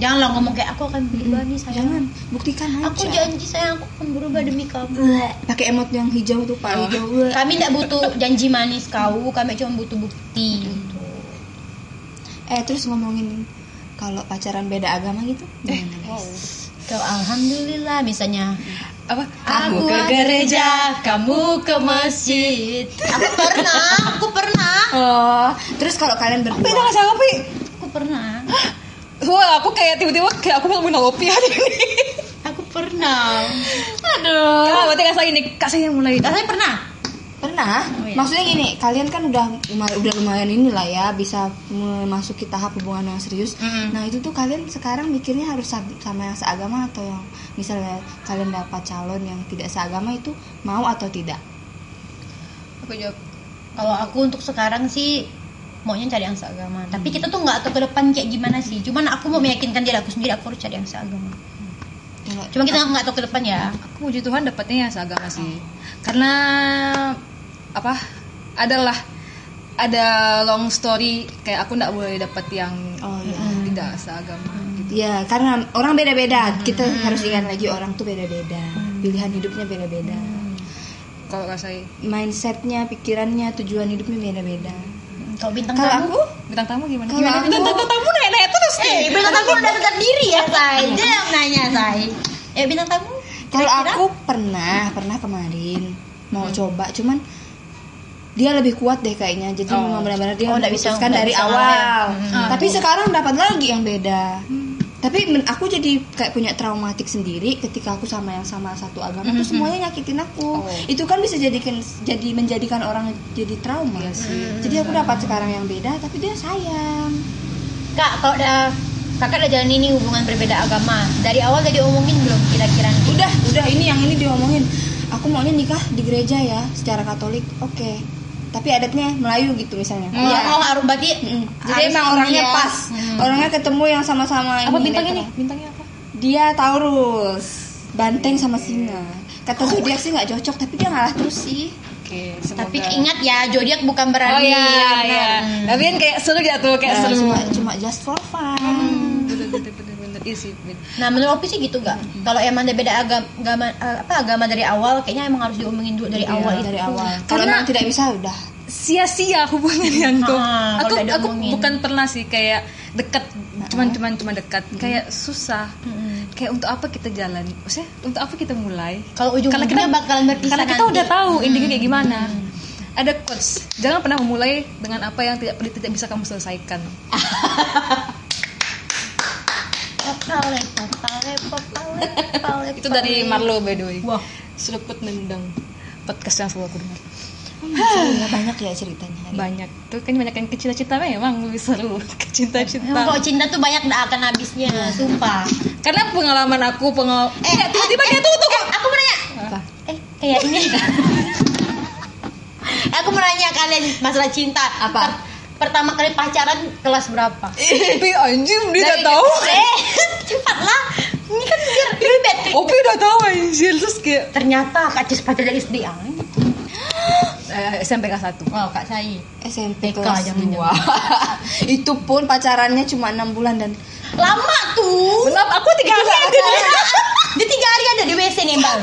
S2: Janganlah ngomong kayak aku akan berubah nih sayang.
S3: jangan buktikan aja
S2: Aku janji sayang aku akan berubah demi kamu.
S3: Pakai emot yang hijau tuh pak
S1: Oh.
S3: hijau bleh.
S2: Kami tidak butuh janji manis kau, kami cuma butuh bukti. Gitu.
S3: eh terus ngomongin kalau pacaran beda agama gitu gimana guys?
S2: Kau alhamdulillah misalnya
S1: apa?
S2: Aku ke gereja, kamu ke masjid. Aku pernah, aku pernah,
S3: oh terus kalau kalian
S1: Pi,
S3: berdua
S1: jangan siapa Pi?
S2: aku pernah,
S1: Wah, aku kayak tiba-tiba kayak aku mau minum kopi hari ini.
S2: aku pernah.
S1: Aduh. Ya, berarti kak saya ini kak saya yang mulai.
S2: Kalian pernah?
S3: Pernah
S2: Oh, iya.
S3: maksudnya gini kalian kan udah udah lumayan inilah ya bisa memasuki tahap hubungan yang serius
S2: Mm-mm.
S3: nah itu tuh kalian sekarang mikirnya harus sama yang seagama atau yang misalnya kalian dapat calon yang tidak seagama itu mau atau tidak
S1: Aku jawab.
S2: Kalau aku untuk sekarang sih maunya cari yang seagama. Tapi kita tuh nggak tahu ke depan kayak gimana sih. Cuman aku mau meyakinkan diri aku sendiri aku harus cari yang seagama. Cuma kita nggak tahu ke depan ya.
S1: Aku puji Tuhan dapatnya yang seagama sih. Karena apa? Adalah ada long story kayak aku nggak boleh dapat yang
S3: oh iya
S1: tidak seagama gitu.
S3: Ya, karena orang beda-beda. Kita harus ingat lagi orang tuh beda-beda. Pilihan hidupnya beda-beda.
S1: Kalau kak saya
S3: Mindsetnya, pikirannya, tujuan hidupnya beda-beda.
S2: Kalau bintang
S3: Kalau
S2: tamu,
S3: aku,
S1: bintang tamu gimana?
S3: Kalau
S1: gimana
S3: aku-
S1: bintang tamu tamu nanya terus nih.
S2: eh bintang tamu udah sadar diri ya say. Dia yang nanya say. Eh bintang tamu.
S3: kalau aku pernah, pernah kemarin mau coba, cuman dia lebih kuat deh kayaknya. Jadi
S1: Oh.
S3: memang benar-benar dia
S2: Oh, nggak bisa-
S3: dari
S2: bisa
S3: awal.
S2: ya. Hmm.
S3: Tapi sekarang dapat lagi yang beda. Tapi men- aku jadi kayak punya traumatik sendiri ketika aku sama yang sama satu agama tuh semuanya nyakitin aku.
S1: Oh.
S3: Itu kan bisa jadikan jadi menjadikan orang jadi trauma.
S1: Iya sih.
S3: Jadi aku dapat sekarang yang beda tapi dia sayang.
S2: Kak, kalau udah kakak udah jalan ini hubungan berbeda agama. Dari awal udah diomongin belum kira-kira?
S3: Udah, udah ini yang ini diomongin. Aku maunya nikah di gereja ya, secara Katolik. Oke. Tapi adatnya Melayu gitu misalnya.
S2: Iya. Oh, harus berarti
S3: Mm-mm. Jadi
S2: harus
S3: emang
S2: ini
S3: orangnya
S2: ya.
S3: pas.
S2: Hmm.
S3: Orangnya ketemu yang sama-sama
S1: Apa
S3: ini,
S1: bintangnya nih?
S3: netral.
S1: Bintangnya apa?
S3: Dia Taurus, banteng sama singa. Kata zodiak sih nggak cocok, tapi dia ngalah terus sih.
S1: Oke, semoga.
S2: Tapi ingat ya, zodiak bukan
S1: Oh
S2: berarti
S1: iya, iya.
S2: benar.
S1: Tapi kan kayak seru gitu, kayak
S3: Eh,
S1: seru.
S3: cuma cuma just for fun.
S1: Bener, bener. Iya.
S2: Nah, menurut Opi sih gitu gak? Kalau emang ada beda agama, agama eh, apa agama dari awal, kayaknya emang harus diomongin dulu dari
S3: Iya,
S2: awal itu.
S3: dari awal. Kalau
S1: Karena-
S3: emang tidak bisa udah.
S1: sia-sia hubungan yang tuh.
S2: Ah,
S1: aku
S2: udah
S1: aku
S2: diomongin.
S1: bukan pernah sih kayak dekat, cuman cuman cuman dekat. Kayak susah.
S2: Mm-mm.
S1: Kayak untuk apa kita jalan? Maksudnya untuk apa kita mulai?
S2: Kalau
S1: Karena
S2: ujung-ujungnya
S1: kita-
S2: bakalan berpisah
S1: Karena kita
S2: nanti.
S1: udah tahu endingnya kayak gimana. Ada quotes, jangan pernah memulai dengan apa yang tidak tidak bisa kamu selesaikan.
S2: Papale, papale, papale, papale,
S1: Itu dari. Marlo by the way.
S2: Wah,
S1: Seruput nendang podcast yang selalu aku dengar.
S3: Banyak ya ceritanya. hari ini.
S1: Banyak tuh kan banyak yang kecil-cita memang lebih seru
S2: emang
S1: cinta-cinta.
S2: kalau cinta tuh banyak gak akan habisnya, sumpah.
S1: Karena pengalaman aku pengal
S2: Eh,
S1: eh tiba-tiba dia tuh tuh
S2: Eh, aku nanya.
S3: Apa?
S2: Eh, kayak ini aku mau nanya kalian masalah cinta
S3: Apa?
S2: Per- pertama kali pacaran kelas berapa
S1: Tapi anjing dia udah tahu.
S2: eh cepatlah ini kan biar ribet
S1: Opi udah tahu anjir terus kayak
S2: ternyata kak Cis pacar dari SD ah.
S1: eh, SMP kelas 1.
S2: oh kak Sai
S3: SMP
S2: TK,
S3: kelas
S2: jangan-jangan.
S3: 2 itu pun pacarannya cuma enam bulan dan
S2: lama tuh.
S1: Kenapa aku tiga kali
S2: dia tiga hari ada di WC nih mbak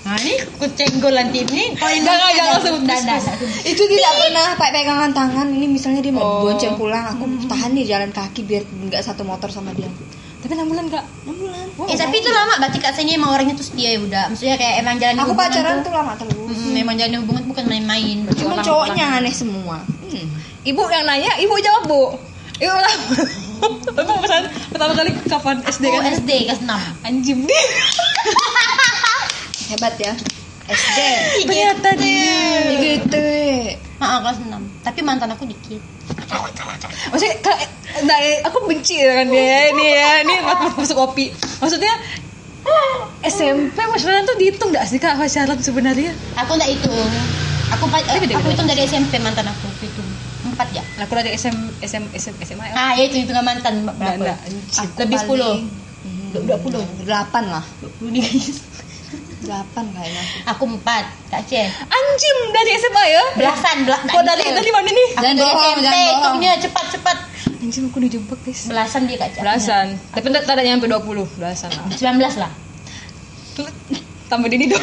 S2: nah ini aku cenggol nanti ini. Ini
S1: Jangan, jangan sebut
S2: dah.
S3: itu tidak pernah pakai pegangan tangan. Ini misalnya dia mau
S1: Oh.
S3: bonceng pulang aku tahan nih jalan kaki biar nggak satu motor sama dia
S1: Tapi 6 bulan kak.
S3: 6 bulan
S2: eh tapi itu lama berarti kak Sai ini emang orangnya tuh setia ya udah maksudnya kayak emang jalan
S3: aku pacaran tuh? lama terus.
S2: Mm, memang jalan hubungan bukan main-main.
S3: Cuma
S1: orang-
S3: cowoknya aneh semua. Hmm.
S1: Ibu yang nanya, ibu jawab bu. Ibu lah. Emang pesan pertama kali kapan SD
S2: oh
S1: kan?
S2: SD kelas 6
S1: Anjim nih.
S3: hebat ya. SD
S1: Ternyata dia.
S3: gitu.
S2: Maaf kelas 6 tapi mantan aku dikit.
S1: Maksudnya kak, nah, aku benci kan dia ini ya, ini masuk kopi. Maksudnya SMP pacaran tuh dihitung gak sih kak pacaran sebenarnya?
S2: aku nggak hitung. Aku pa-
S1: Tapi
S2: aku hitung. dari SMP mantan aku hitung. Empat ya?
S1: Aku dari SM, SM, SM, SMA ya.
S2: ah ya itu hitungan mantan
S1: Enggak,
S2: berapa lebih sepuluh dua puluh
S3: delapan lah.
S2: Dua puluh nih guys
S3: delapan kayaknya aku.
S2: empat kak Ceh
S1: Anjim dari SMA ya?
S2: belasan belas
S1: Kok dari dari mana nih?
S3: Jangan
S2: dari
S3: bohong,
S2: SMP
S3: jangan bohong.
S2: hitungnya cepat cepat
S1: Anjim aku dijebak guys.
S2: belasan dia kak Ceh
S1: Belasan. Tapi tak tak ada nyampe 20, belasan lah.
S2: sembilan belas lah
S1: Tambah Dini 20.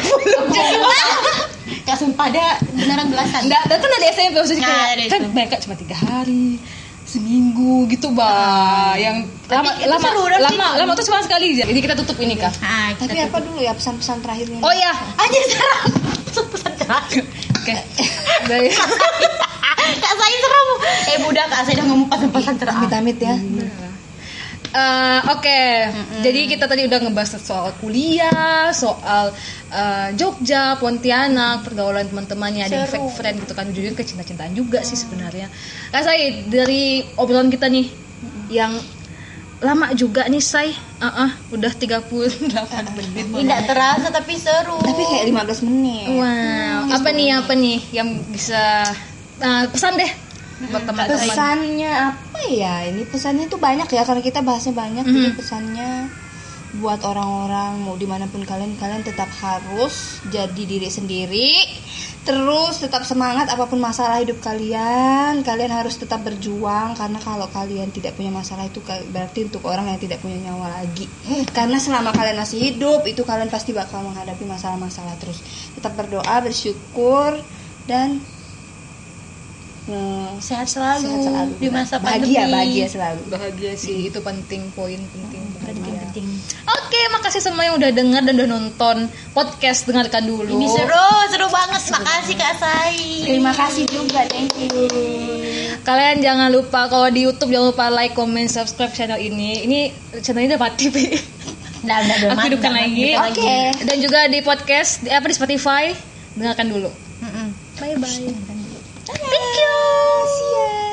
S2: kak sumpah dia beneran belasan
S1: Enggak, itu kan dari SMP maksudnya
S2: Nah,
S1: kayak, kan mereka cuma tiga hari seminggu gitu bah yang lama
S2: itu
S1: lama
S2: seru,
S1: lama
S2: itu.
S1: lama tuh cuma sekali aja jadi kita tutup ini kah
S2: ah, kita
S3: tapi apa dulu ya pesan-pesan terakhirnya
S1: oh ya
S2: aja sekarang pesan terakhir
S1: oke dari
S2: kak saya serem eh budak kak saya udah ngomong pesan-pesan terakhir
S3: amit-amit ya
S1: Eh, oke. Jadi kita tadi udah ngebahas soal kuliah soal eh, Jogja Pontianak pergaulan teman-temannya ada yang fake friend gitu kan jujur ke cinta-cintaan juga sih sebenarnya. Kak Said dari obrolan kita nih yang lama juga nih Say Ah, ah, udah 38 menit.
S2: Tidak terasa tapi seru.
S3: Tapi kayak 15 menit.
S1: Wow, apa nih apa nih yang bisa uh, pesan deh buat teman-teman.
S3: pesannya apa ya? Ini pesannya tuh banyak ya karena kita bahasnya banyak jadi pesannya buat orang-orang mau di mana pun kalian kalian tetap harus jadi diri sendiri terus tetap semangat apa pun masalah hidup kalian kalian harus tetap berjuang karena kalau kalian tidak punya masalah itu berarti untuk orang yang tidak punya nyawa lagi. Karena selama kalian masih hidup itu kalian pasti bakal menghadapi masalah-masalah terus. Tetap berdoa bersyukur dan eh,
S2: sehat selalu,
S3: sehat selalu
S2: di masa
S3: bahagia
S2: pandemi
S3: bahagia selalu
S1: Bahagia sih itu penting poin penting
S2: penting
S1: bahagia.
S2: penting
S1: Oke, makasih semua yang udah dengar dan udah nonton podcast dengarkan dulu.
S2: ini seru seru banget makasih kak Sai
S3: terima kasih juga thank you
S1: Kalian jangan lupa kalau di YouTube jangan lupa like, comment, subscribe channel ini. Ini channel ini mati, Pi.
S2: Nah, udah, udah,
S1: Aku hidupkan lagi.
S3: Oke.
S1: Dan juga di podcast di apa di Spotify dengarkan dulu. Bye bye.
S2: Thank you. Thank you.